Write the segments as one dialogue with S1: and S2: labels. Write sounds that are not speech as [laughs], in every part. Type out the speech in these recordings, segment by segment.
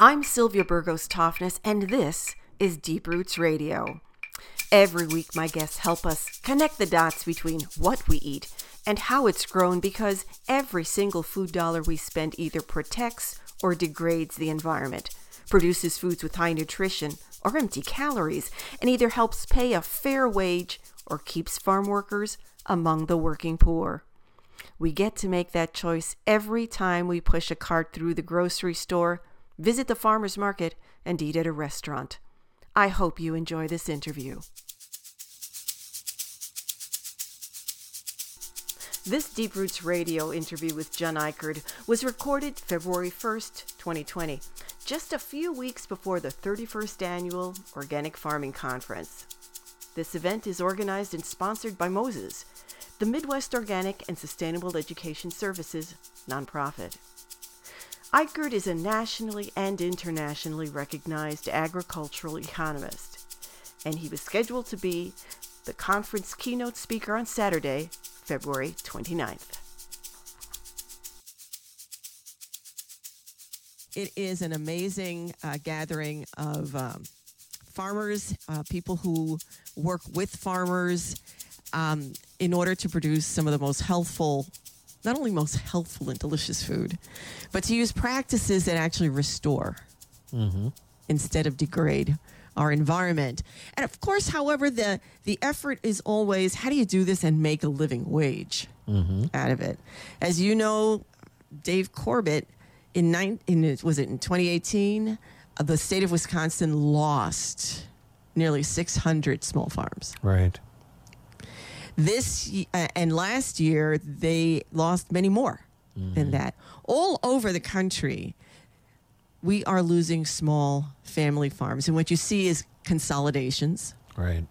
S1: I'm Sylvia Burgos Toftness, and this is Deep Roots Radio. Every week, my guests help us connect the dots between what we eat and how it's grown because every single food dollar we spend either protects or degrades the environment, produces foods with high nutrition or empty calories, and either helps pay a fair wage or keeps farm workers among the working poor. We get to make that choice every time we push a cart through the grocery store visit the farmer's market, and eat at a restaurant. I hope you enjoy this interview. This Deep Roots Radio interview with John Ikerd was recorded February 1st, 2020, just a few weeks before the 31st Annual Organic Farming Conference. This event is organized and sponsored by Moses, the Midwest Organic and Sustainable Education Services nonprofit. Ikerd is a nationally and internationally recognized agricultural economist, and he was scheduled to be the conference keynote speaker on Saturday, February 29th.
S2: It is an amazing uh, gathering of um, farmers, uh, people who work with farmers um, in order to produce some of the most healthful not only most healthful and delicious food, but to use practices that actually restore mm-hmm. instead of degrade our environment. And of course, however, the the effort is always how do you do this and make a living wage mm-hmm. out of it? As you know, Dave Corbett in nine in was it in 2018, uh, the state of Wisconsin lost nearly 600 small farms.
S3: Right.
S2: This uh, and last year, they lost many more mm-hmm. than that. All over the country, we are losing small family farms. And what you see is consolidations.
S3: Right.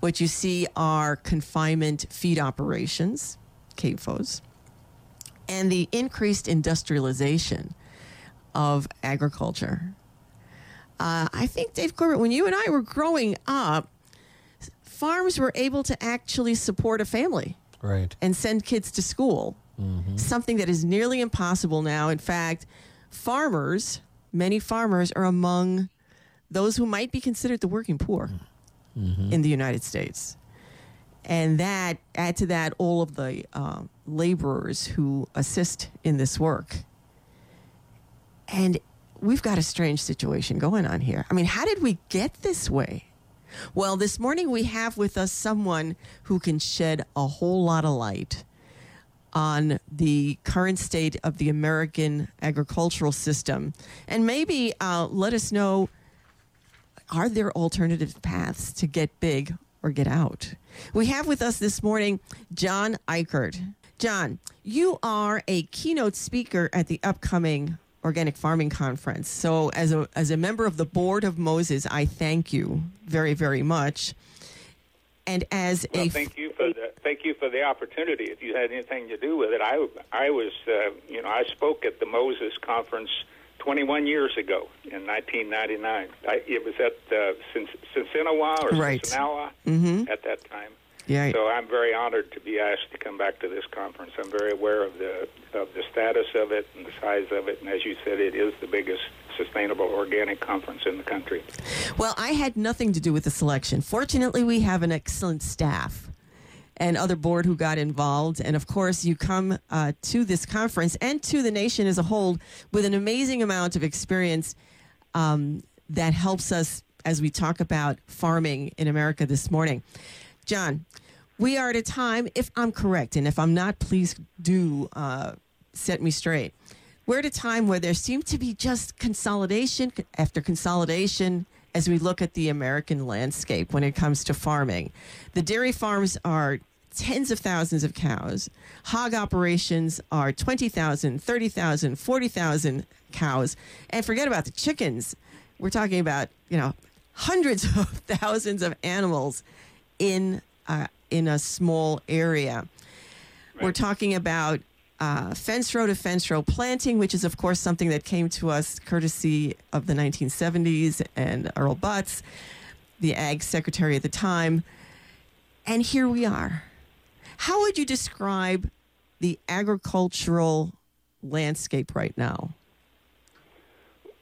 S2: What you see are confinement feed operations, CAFOs, and the increased industrialization of agriculture. Uh, I think, Dave Corbett, when you and I were growing up, farms were able to actually support a family
S3: right.
S2: and send kids to school. Mm-hmm. Something that is nearly impossible now. In fact, farmers, many farmers, are among those who might be considered the working poor mm-hmm. in the United States. And that, add to that, all of the uh, laborers who assist in this work. And we've got a strange situation going on here. I mean, how did we get this way? Well, this morning we have with us someone who can shed a whole lot of light on the current state of the American agricultural system and maybe uh, let us know are there alternative paths to get big or get out? We have with us this morning John Ikerd. John, you are a keynote speaker at the upcoming Organic Farming Conference. So, as a as a member of the board of Moses, I thank you very very much. And as
S4: well,
S2: a
S4: thank you for the thank you for the opportunity. If you had anything to do with it, I I was uh, you know I spoke at the Moses Conference 21 years ago in 1999. I, it was at uh, Sinsinawa or
S2: right.
S4: mm-hmm. at that time.
S2: Yeah.
S4: So I'm very honored to be asked to come back to this conference. I'm very aware of the of the status of it and the size of it, and as you said, it is the biggest sustainable organic conference in the country.
S2: Well, I had nothing to do with the selection. Fortunately, we have an excellent staff and other board who got involved. And of course, you come uh, to this conference and to the nation as a whole with an amazing amount of experience um, that helps us as we talk about farming in America this morning. John, we are at a time, if I'm correct, and if I'm not, please do uh, set me straight. We're at a time where there seems to be just consolidation after consolidation as we look at the American landscape when it comes to farming. The dairy farms are tens of thousands of cows. Hog operations are 20,000, 30,000, 40,000 cows. And forget about the chickens. We're talking about, you know, hundreds [laughs] of thousands of animals in uh, in a small area. Right. We're talking about uh, fence row to fence row planting, which is of course something that came to us courtesy of the 1970s and Earl Butz, the ag secretary at the time. And here we are. How would you describe the agricultural landscape right now?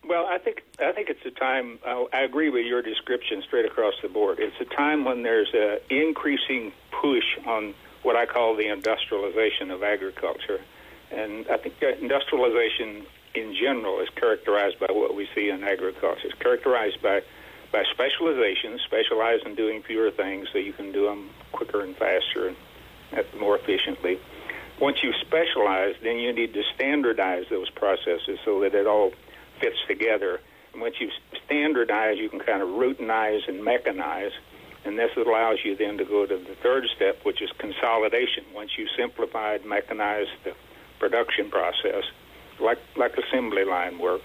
S4: Well, I think I think it's a time. I agree with your description straight across the board. It's a time when there's an increasing push on what I call the industrialization of agriculture, and I think industrialization in general is characterized by what we see in agriculture. It's characterized by by specialization, specialize in doing fewer things so you can do them quicker and faster and more efficiently. Once you specialize, then you need to standardize those processes so that it all fits together. And once you standardize, you can kind of routinize and mechanize. And this allows you then to go to the third step, which is consolidation. Once you simplified, mechanized the production process, like, like assembly line work,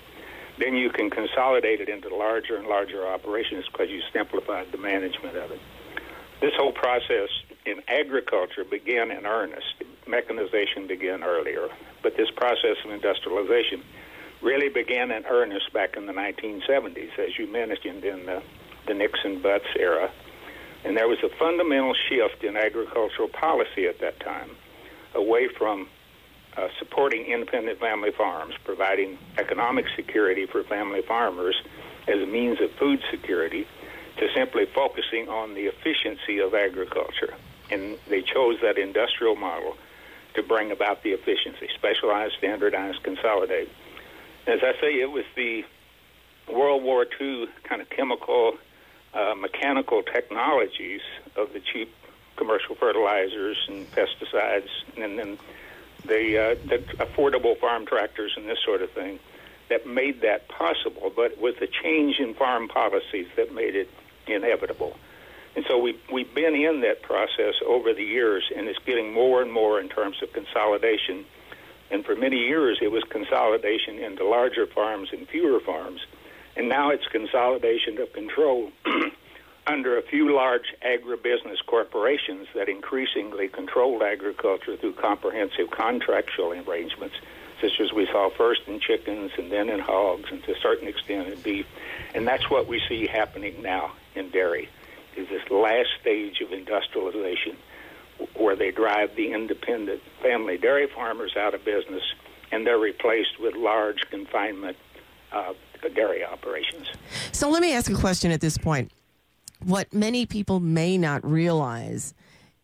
S4: then you can consolidate it into larger and larger operations because you simplified the management of it. This whole process in agriculture began in earnest. Mechanization began earlier, but this process of industrialization really began in earnest back in the 1970s, as you mentioned in the, the Nixon Butz era. And there was a fundamental shift in agricultural policy at that time, away from uh, supporting independent family farms, providing economic security for family farmers as a means of food security, to simply focusing on the efficiency of agriculture. And they chose that industrial model to bring about the efficiency, specialize, standardize, consolidate. As I say, it was the World War II kind of chemical, uh, mechanical technologies of the cheap commercial fertilizers and pesticides, and then the, uh, the affordable farm tractors and this sort of thing that made that possible. But it was the change in farm policies that made it inevitable. And so we, we've been in that process over the years, and it's getting more and more in terms of consolidation and for many years, it was consolidation into larger farms and fewer farms. And now it's consolidation of control [clears throat] under a few large agribusiness corporations that increasingly control agriculture through comprehensive contractual arrangements, such as we saw first in chickens and then in hogs and to a certain extent in beef. And that's what we see happening now in dairy, is this last stage of industrialization where they drive the independent family dairy farmers out of business and they're replaced with large confinement uh, dairy operations.
S2: So let me ask a question at this point. What many people may not realize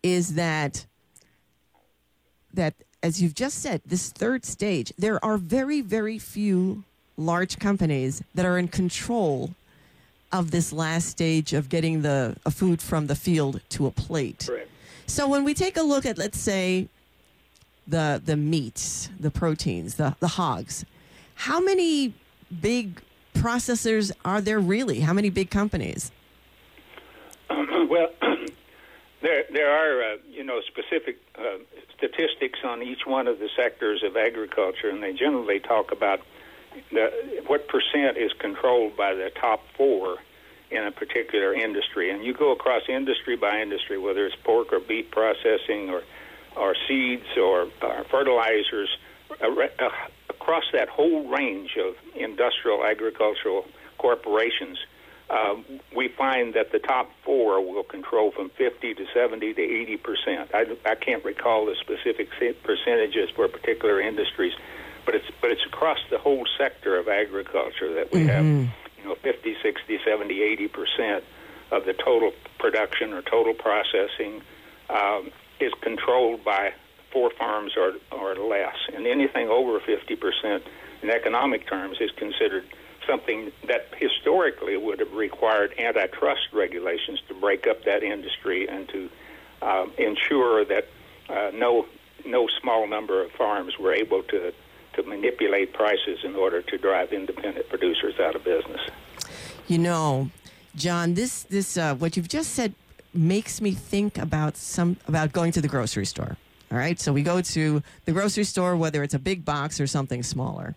S2: is that that as you've just said, this third stage, there are very, very few large companies that are in control of this last stage of getting the food from the field to a plate.
S4: Correct.
S2: So when we take a look at, let's say, the the meats, the proteins, the the hogs, how many big processors are there really? How many big companies? [clears throat]
S4: well, [clears throat] there there are uh, you know specific uh, statistics on each one of the sectors of agriculture, and they generally talk about the, what percent is controlled by the top four in a particular industry. And you go across industry by industry, whether it's pork or beef processing or, or seeds or, or fertilizers, uh, uh, across that whole range of industrial agricultural corporations, uh, we find that the top four will control from 50 to 70 to 80 percent. I, I can't recall the specific percentages for particular industries, but it's but it's across the whole sector of agriculture that we mm-hmm. have you know 50, 60, 70, 80 percent of the total production or total processing um, is controlled by four farms or, or less, and anything over 50 percent in economic terms is considered something that historically would have required antitrust regulations to break up that industry and to um, ensure that uh, no no small number of farms were able to to manipulate prices in order to drive independent producers out of business.
S2: You know, John, this this uh, what you've just said makes me think about some about going to the grocery store. All right, so we go to the grocery store, whether it's a big box or something smaller,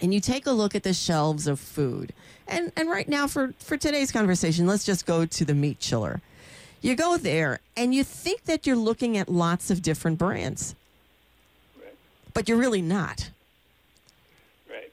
S2: and you take a look at the shelves of food. And and right now, for for today's conversation, let's just go to the meat chiller. You go there, and you think that you're looking at lots of different brands but you're really not.
S4: Right.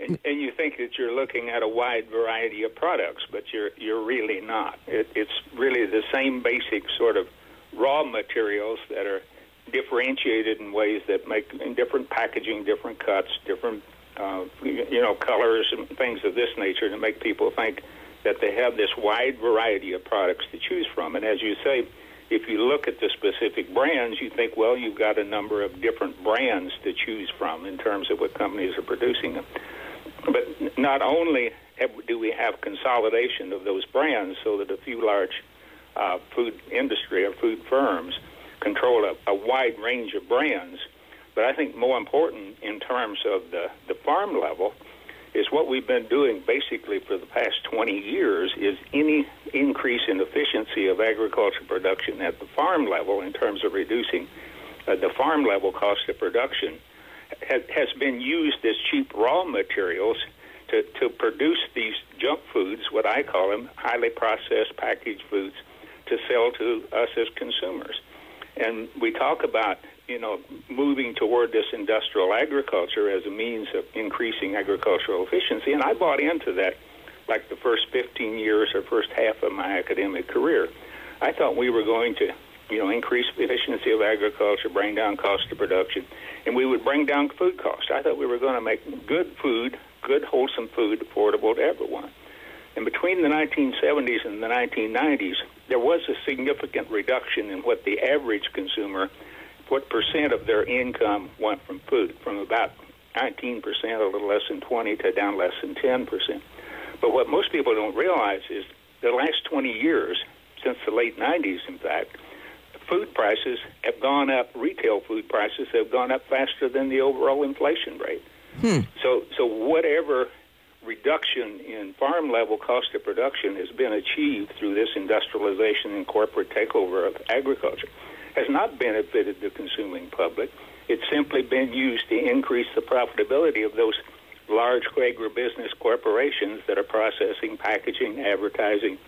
S4: And, and, you think that you're looking at a wide variety of products, but you're you're really not. It, it's really the same basic sort of raw materials that are differentiated in ways that make in different packaging, different cuts, different uh, you know, colors and things of this nature to make people think that they have this wide variety of products to choose from. And as you say, if you look at the specific brands, you think, well, you've got a number of different brands to choose from in terms of what companies are producing them. But not only have, do we have consolidation of those brands so that a few large uh, food industry or food firms control a, a wide range of brands, but I think more important in terms of the, the farm level is what we've been doing basically for the past 20 years is any increase in efficiency of agricultural production at the farm level in terms of reducing uh, the farm level cost of production has, has been used as cheap raw materials to, to produce these junk foods, what I call them, highly processed packaged foods, to sell to us as consumers. And we talk about you know, moving toward this industrial agriculture as a means of increasing agricultural efficiency. And I bought into that like the first 15 years or first half of my academic career. I thought we were going to, you know, increase the efficiency of agriculture, bring down cost of production, and we would bring down food costs. I thought we were going to make good food, good wholesome food affordable to everyone. And between the 1970s and the 1990s, there was a significant reduction in what the average consumer what percent of their income went from food, from about 19%, a little less than 20, to down less than 10%. But what most people don't realize is the last 20 years, since the late 90s, in fact, food prices have gone up. Retail food prices have gone up faster than the overall inflation rate. Hmm. So, so whatever reduction in farm level cost of production has been achieved through this industrialization and corporate takeover of agriculture has not benefited the consuming public. It's simply been used to increase the profitability of those large agribusiness corporations that are processing, packaging, advertising,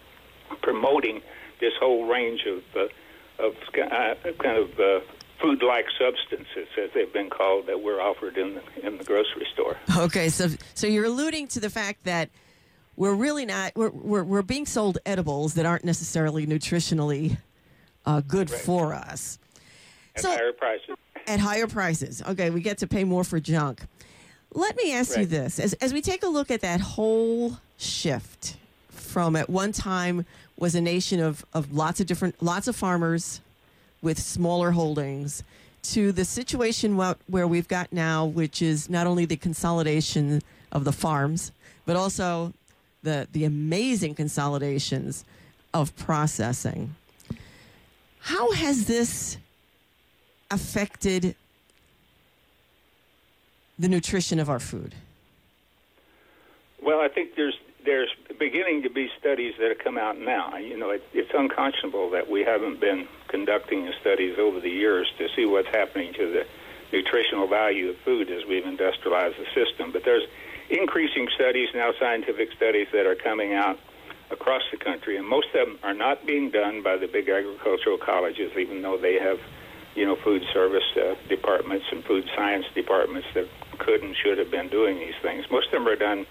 S4: promoting this whole range of uh, of uh, kind of uh, food-like substances, as they've been called, that were offered in the, in the grocery store. [laughs]
S2: Okay, so so you're alluding to the fact that we're really not we're, we're, we're being sold edibles that aren't necessarily nutritionally uh, good right. for us.
S4: At so, higher prices.
S2: At higher prices. Okay, we get to pay more for junk. Let me ask right. you this: as as we take a look at that whole shift from at one time was a nation of, of lots of different lots of farmers with smaller holdings to the situation where we've got now, which is not only the consolidation of the farms, but also the the amazing consolidations of processing. How has this affected the nutrition of our food?
S4: Well, I think there's there's beginning to be studies that have come out now. You know, it, it's unconscionable that we haven't been conducting studies over the years to see what's happening to the nutritional value of food as we've industrialized the system. But there's increasing studies now, scientific studies that are coming out across the country, and most of them are not being done by the big agricultural colleges, even though they have, you know, food service uh, departments and food science departments that could and should have been doing these things. Most of them are done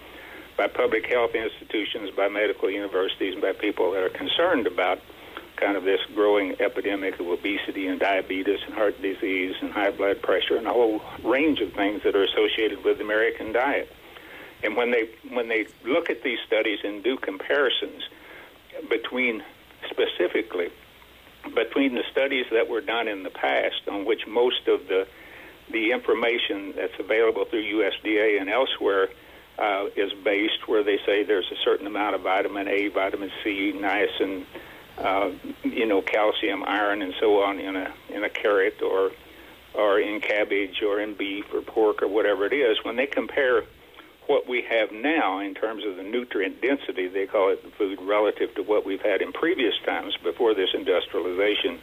S4: by public health institutions, by medical universities, and by people that are concerned about kind of this growing epidemic of obesity and diabetes and heart disease and high blood pressure and a whole range of things that are associated with the American diet. And when they when they look at these studies and do comparisons between specifically between the studies that were done in the past, on which most of the the information that's available through USDA and elsewhere uh, is based, where they say there's a certain amount of vitamin A, vitamin C, niacin, uh, you know, calcium, iron, and so on in a in a carrot or or in cabbage or in beef or pork or whatever it is. When they compare what we have now in terms of the nutrient density, they call it the food, relative to what we've had in previous times before this industrialization,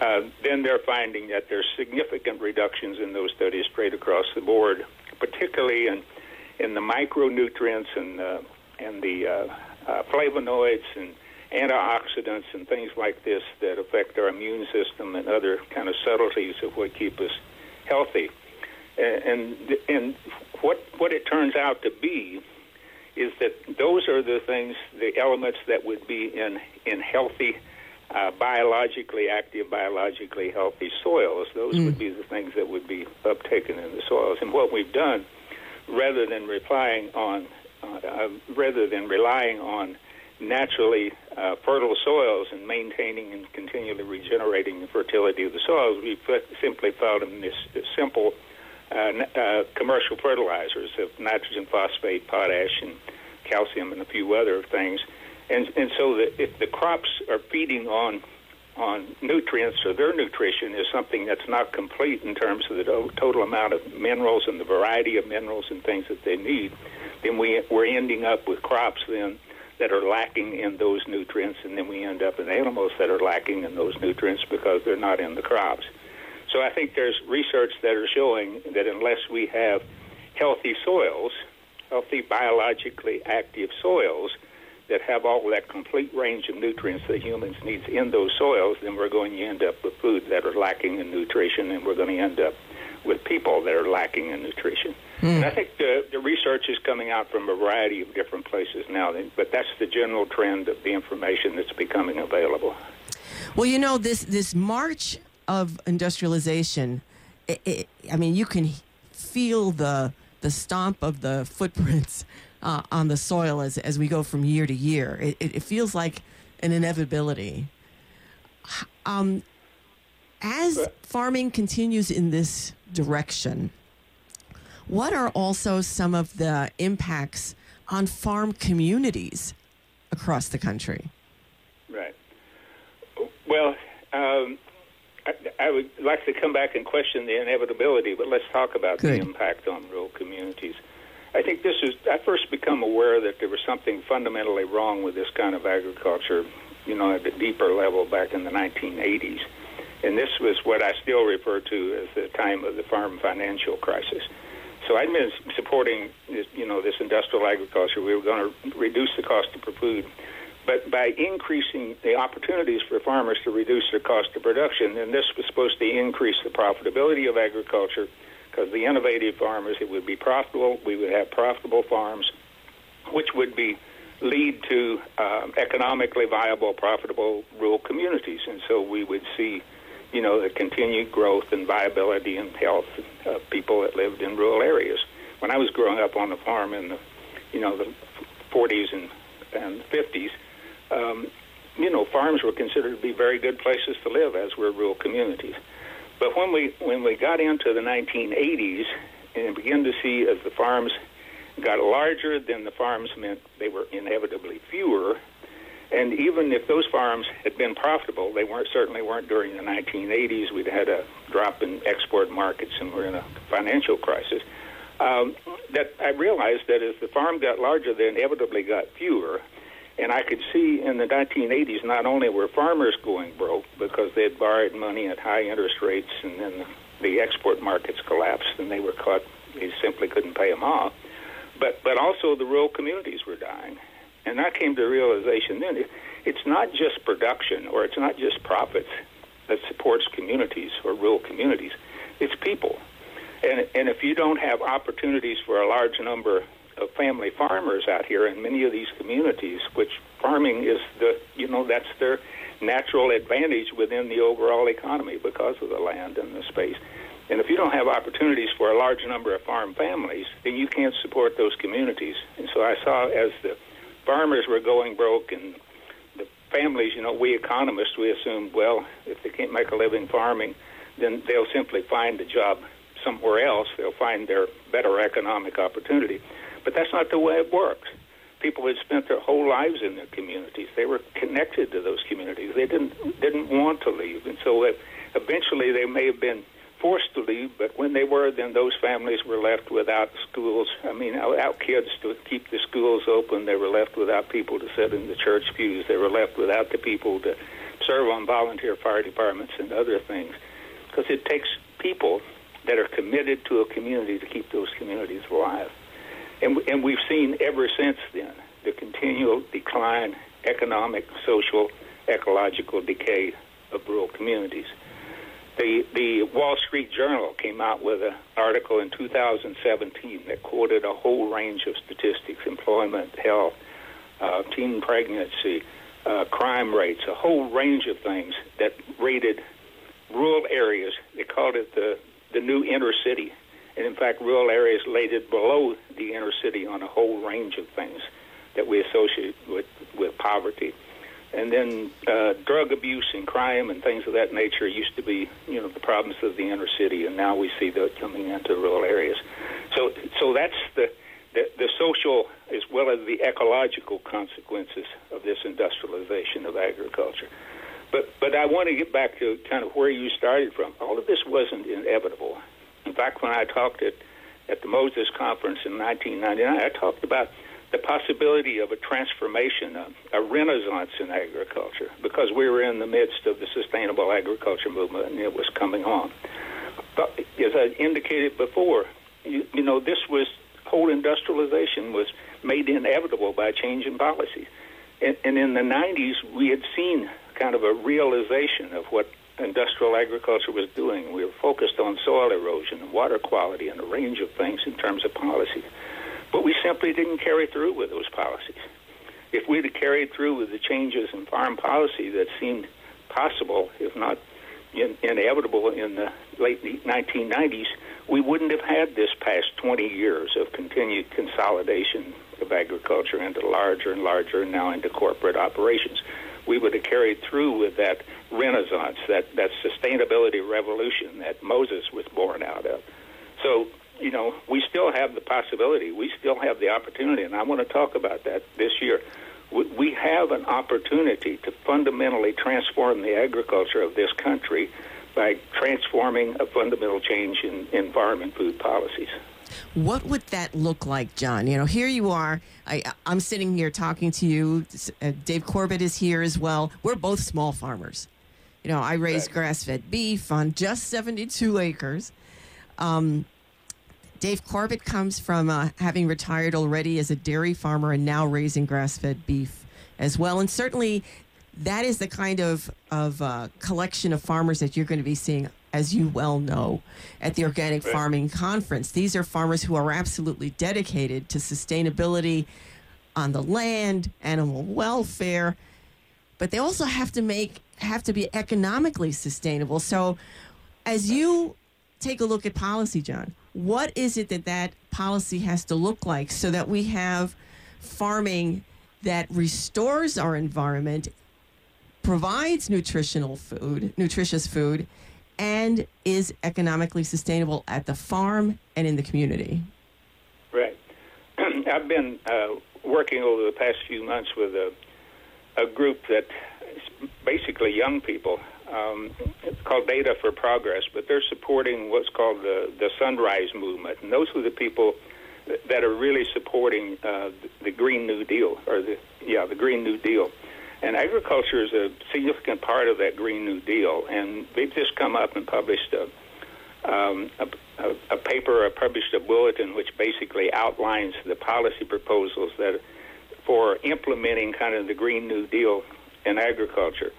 S4: uh, then they're finding that there's significant reductions in those studies straight across the board, particularly in in the micronutrients and uh, and the uh, uh, flavonoids and antioxidants and things like this that affect our immune system and other kind of subtleties of what keep us healthy and and what what it turns out to be is that those are the things, the elements that would be in in healthy, uh, biologically active, biologically healthy soils. Those mm. would be the things that would be uptaken in the soils. And what we've done rather than relying on uh, rather than relying on naturally uh, fertile soils and maintaining and continually regenerating the fertility of the soils, we simply found in this, simple Uh, uh, commercial fertilizers of nitrogen, phosphate, potash, and calcium, and a few other things. And and so that if the crops are feeding on on nutrients or their nutrition is something that's not complete in terms of the total amount of minerals and the variety of minerals and things that they need, then we we're ending up with crops then that are lacking in those nutrients, and then we end up with animals that are lacking in those nutrients because they're not in the crops. So I think there's research that are showing that unless we have healthy soils, healthy biologically active soils that have all that complete range of nutrients that humans need in those soils, then we're going to end up with foods that are lacking in nutrition, and we're going to end up with people that are lacking in nutrition. Mm. And I think the, the research is coming out from a variety of different places now, but that's the general trend of the information that's becoming available.
S2: Well, you know, this, this march of industrialization, it, it, I mean, you can feel the, the stomp of the footprints uh, on the soil as, as we go from year to year. It, it, feels like an inevitability. Um, as farming continues in this direction, what are also some of the impacts on farm communities across the country?
S4: Right. Well, um, I, I, would like to come back and question the inevitability, but let's talk about Good. the impact on rural communities. I think this is, I first become aware that there was something fundamentally wrong with this kind of agriculture, you know, at a deeper level back in the 1980s. And this was what I still refer to as the time of the farm financial crisis. So I've been supporting, this, you know, this industrial agriculture. We were going to reduce the cost of food, but by increasing the opportunities for farmers to reduce their cost of production, and this was supposed to increase the profitability of agriculture, because the innovative farmers, it would be profitable. We would have profitable farms, which would be lead to um, economically viable, profitable rural communities, and so we would see you know, the continued growth and viability and health of people that lived in rural areas. When I was growing up on the farm in the, you know, the 40s and, and 50s, um, you know, farms were considered to be very good places to live, as were rural communities. But when we when we got into the 1980s and began to see as the farms got larger, then the farms meant they were inevitably fewer, and even if those farms had been profitable, they weren't certainly weren't during the 1980s. We'd had a drop in export markets, and we're in a financial crisis. Um, that I realized that as the farm got larger, they inevitably got fewer. And I could see in the 1980s not only were farmers going broke because they had borrowed money at high interest rates, and then the export markets collapsed, and they were caught; they simply couldn't pay them off. But but also the rural communities were dying and I came to the realization then it's not just production or it's not just profits that supports communities or rural communities. It's people. And, and if you don't have opportunities for a large number of family farmers out here in many of these communities, which farming is the, you know, that's their natural advantage within the overall economy because of the land and the space. And if you don't have opportunities for a large number of farm families, then you can't support those communities. And so I saw as the farmers were going broke and the families, you know, we economists, we assume, well, if they can't make a living farming, then they'll simply find a job somewhere else. They'll find their better economic opportunity. But that's not the way it works. People had spent their whole lives in their communities. They were connected to those communities. They didn't didn't want to leave, and so eventually they may have been forced to leave, but when they were, then those families were left without schools. I mean, without kids to keep the schools open. They were left without people to sit in the church pews. They were left without the people to serve on volunteer fire departments and other things. Because it takes people that are committed to a community to keep those communities alive. And, and we've seen ever since then the continual decline, economic, social, ecological decay of rural communities. The the Wall Street Journal came out with an article in 2017 that quoted a whole range of statistics: employment, health, uh, teen pregnancy, uh, crime rates, a whole range of things that rated rural areas. They called it the the new inner city And in fact, rural areas rated below the inner city on a whole range of things that we associate with, with poverty. And then uh, drug abuse and crime and things of that nature used to be, you know, the problems of the inner city, and now we see that coming into rural areas. So, so that's the, the the social as well as the ecological consequences of this industrialization of agriculture. But but I want to get back to kind of where you started from. All of this wasn't inevitable. In fact, when I talked at at the Moses conference in 1999, I talked about the possibility of a transformation, a, a renaissance in agriculture, because we were in the midst of the sustainable agriculture movement and it was coming on. But as I indicated before, you, you know, this was whole industrialization was made inevitable by change in policy. And, and in the 90s, we had seen kind of a realization of what industrial agriculture was doing. We were focused on soil erosion and water quality and a range of things in terms of policy. But we simply didn't carry through with those policies. If we'd carried through with the changes in farm policy that seemed possible, if not in, inevitable, in the late 1990s, we wouldn't have had this past 20 years of continued consolidation of agriculture into larger and larger, and now into corporate operations. We would have carried through with that renaissance, that, that sustainability revolution that Moses was born out of. So you know, we still have the possibility, we still have the opportunity, and I want to talk about that this year. We have an opportunity to fundamentally transform the agriculture of this country by transforming a fundamental change in, and food policies.
S2: What would that look like, John? You know, here you are. I, am sitting here talking to you. Uh, Dave Corbett is here as well. We're both small farmers. You know, I raise grass fed beef on just 72 acres. Um, Dave Corbett comes from uh, having retired already as a dairy farmer and now raising grass fed beef as well. And certainly that is the kind of, of uh, collection of farmers that you're going to be seeing, as you well know, at the Organic Farming Conference. These are farmers who are absolutely dedicated to sustainability on the land, animal welfare, but they also have to make have to be economically sustainable. So as you take a look at policy, John, what is it that that policy has to look like so that we have farming that restores our environment, provides nutritional food, nutritious food, and is economically sustainable at the farm and in the community?
S4: Right. [clears throat] I've been uh, working over the past few months with a, a group that is basically young people um, it's called Data for Progress, but they're supporting what's called the, the Sunrise Movement. And those are the people that are really supporting uh, the Green New Deal, or the, yeah, the Green New Deal. And agriculture is a significant part of that Green New Deal. And they've just come up and published a, um, a, a, a paper, published a bulletin which basically outlines the policy proposals that for implementing kind of the Green New Deal in agriculture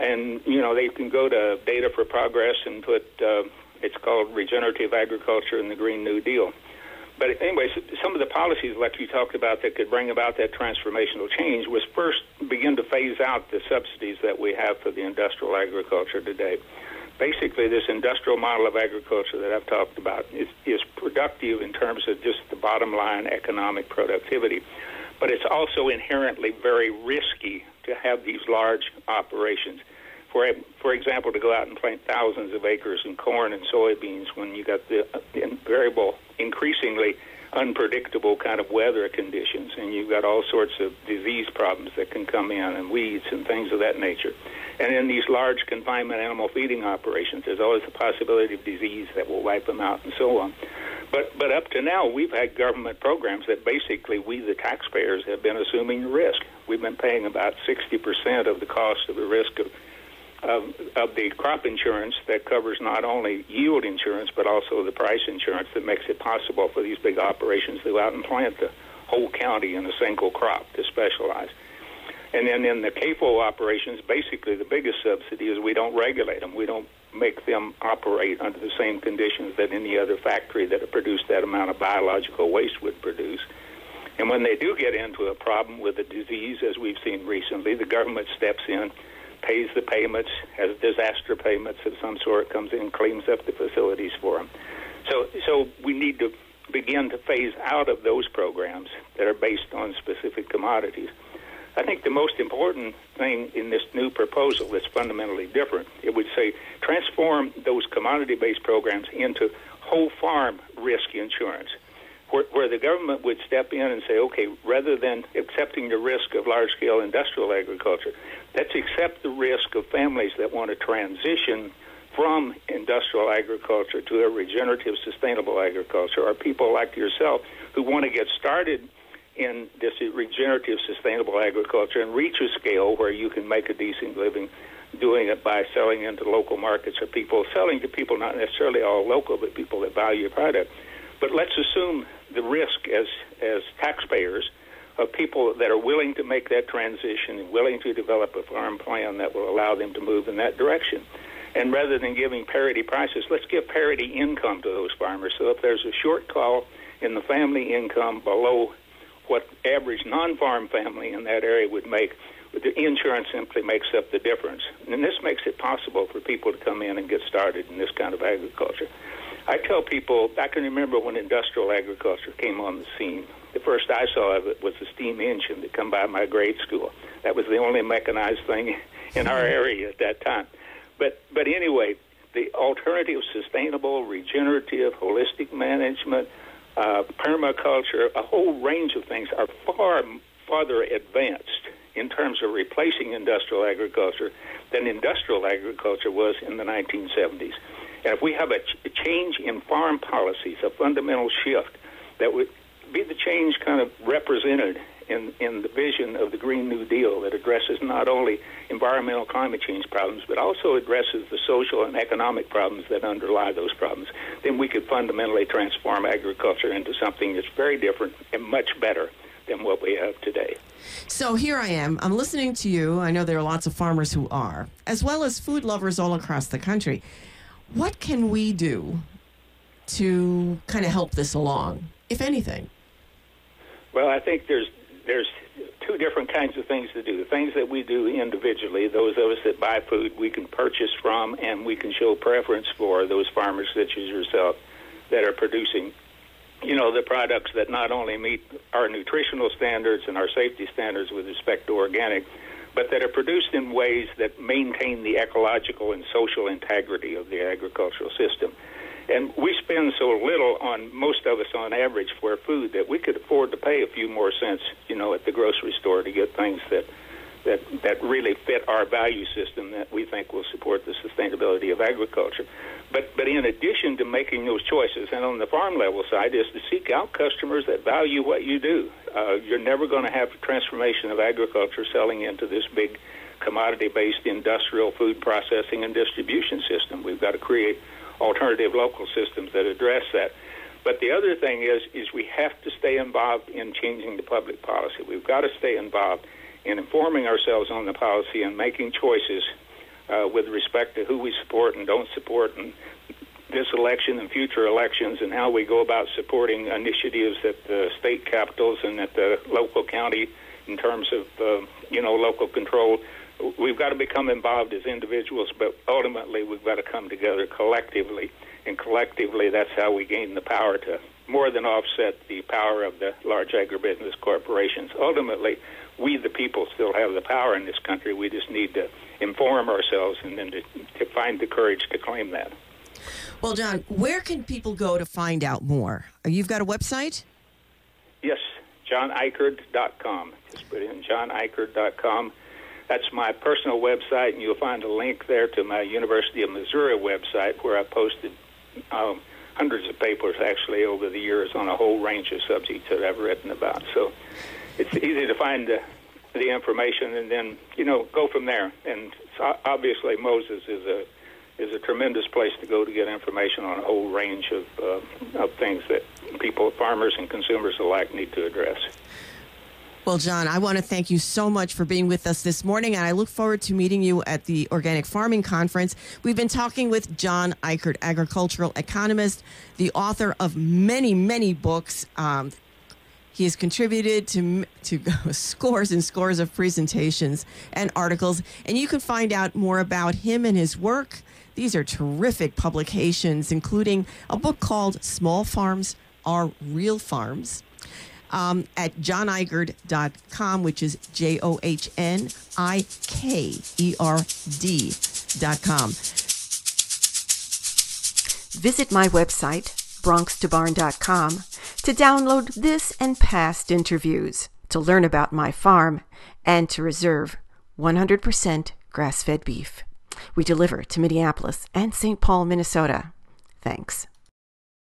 S4: and you know they can go to Data for Progress and put uh, it's called regenerative agriculture and the Green New Deal. But anyway, some of the policies like you talked about that could bring about that transformational change was first begin to phase out the subsidies that we have for the industrial agriculture today. Basically, this industrial model of agriculture that I've talked about is, is productive in terms of just the bottom line economic productivity, but it's also inherently very risky to have these large operations. For for example, to go out and plant thousands of acres in corn and soybeans when you got the variable, increasingly unpredictable kind of weather conditions, and you've got all sorts of disease problems that can come in, and weeds and things of that nature. And in these large confinement animal feeding operations, there's always the possibility of disease that will wipe them out, and so on. But but up to now, we've had government programs that basically we, the taxpayers, have been assuming the risk. We've been paying about 60% of the cost of the risk of, of of the crop insurance that covers not only yield insurance but also the price insurance that makes it possible for these big operations to go out and plant the whole county in a single crop to specialize. And then in the CAFO operations, basically the biggest subsidy is we don't regulate them. We don't make them operate under the same conditions that any other factory that produced that amount of biological waste would produce. And when they do get into a problem with a disease, as we've seen recently, the government steps in, pays the payments, has disaster payments of some sort, comes in, and cleans up the facilities for them. So, so we need to begin to phase out of those programs that are based on specific commodities. I think the most important thing in this new proposal that's fundamentally different, it would say transform those commodity based programs into whole farm risk insurance, where, where the government would step in and say, okay, rather than accepting the risk of large scale industrial agriculture, let's accept the risk of families that want to transition from industrial agriculture to a regenerative, sustainable agriculture, or people like yourself who want to get started in this regenerative, sustainable agriculture and reach a scale where you can make a decent living doing it by selling into local markets or people selling to people not necessarily all local, but people that value your product. But let's assume the risk as as taxpayers of people that are willing to make that transition and willing to develop a farm plan that will allow them to move in that direction. And rather than giving parity prices, let's give parity income to those farmers. So if there's a shortfall in the family income below what average non-farm family in that area would make, the insurance simply makes up the difference. And this makes it possible for people to come in and get started in this kind of agriculture. I tell people, I can remember when industrial agriculture came on the scene. The first I saw of it was a steam engine that come by my grade school. That was the only mechanized thing in our area at that time. But but anyway, the alternative, sustainable, regenerative, holistic management, uh, permaculture, a whole range of things are far farther advanced in terms of replacing industrial agriculture than industrial agriculture was in the 1970s. And if we have a, ch- a change in farm policies, a fundamental shift that would be the change kind of represented in, in the vision of the Green New Deal that addresses not only environmental climate change problems, but also addresses the social and economic problems that underlie those problems, then we could fundamentally transform agriculture into something that's very different and much better than what we have today.
S2: So here I am. I'm listening to you. I know there are lots of farmers who are, as well as food lovers all across the country. What can we do to kind of help this along, if anything?
S4: Well, I think there's there's two different kinds of things to do. The things that we do individually, those of us that buy food we can purchase from and we can show preference for those farmers such as yourself that are producing you know the products that not only meet our nutritional standards and our safety standards with respect to organic but that are produced in ways that maintain the ecological and social integrity of the agricultural system. And we spend so little on most of us on average for food that we could afford to pay a few more cents, you know, at the grocery store to get things that that that really fit our value system that we think will support the sustainability of agriculture. But but in addition to making those choices, and on the farm level side, is to seek out customers that value what you do. Uh, you're never going to have a transformation of agriculture selling into this big commodity-based industrial food processing and distribution system. We've got to create alternative local systems that address that. But the other thing is, is we have to stay involved in changing the public policy. We've got to stay involved in informing ourselves on the policy and making choices uh, with respect to who we support and don't support, and this election and future elections, and how we go about supporting initiatives at the state capitals and at the local county in terms of uh, you know local control we've got to become involved as individuals, but ultimately we've got to come together collectively. And collectively, that's how we gain the power to more than offset the power of the large agribusiness corporations. Ultimately, we, the people, still have the power in this country. We just need to inform ourselves and then to, to find the courage to claim that.
S2: Well, John, where can people go to find out more? You've got a website?
S4: Yes, johnikerd.com. Just put in johnikerd.com that's my personal website, and you'll find a link there to my University of Missouri website where I posted um, hundreds of papers actually over the years on a whole range of subjects that I've written about. So it's easy to find the, the information and then you know go from there. And obviously Moses is a is a tremendous place to go to get information on a whole range of uh, of things that people, farmers and consumers alike, need to address.
S2: Well, John, I want to thank you so much for being with us this morning, and I look forward to meeting you at the Organic Farming Conference. We've been talking with John Ikerd, agricultural economist, the author of many, many books. Um, he has contributed to to [laughs] scores and scores of presentations and articles, and you can find out more about him and his work These are terrific publications, including a book called Small Farms Are Real Farms. Um, at johnikerd.com, which is J O H N I K E R D.com.
S1: Visit my website, bronxtobarn.com, to download this and past interviews, to learn about my farm, and to reserve 100% grass fed beef. We deliver to Minneapolis and St. Paul, Minnesota. Thanks.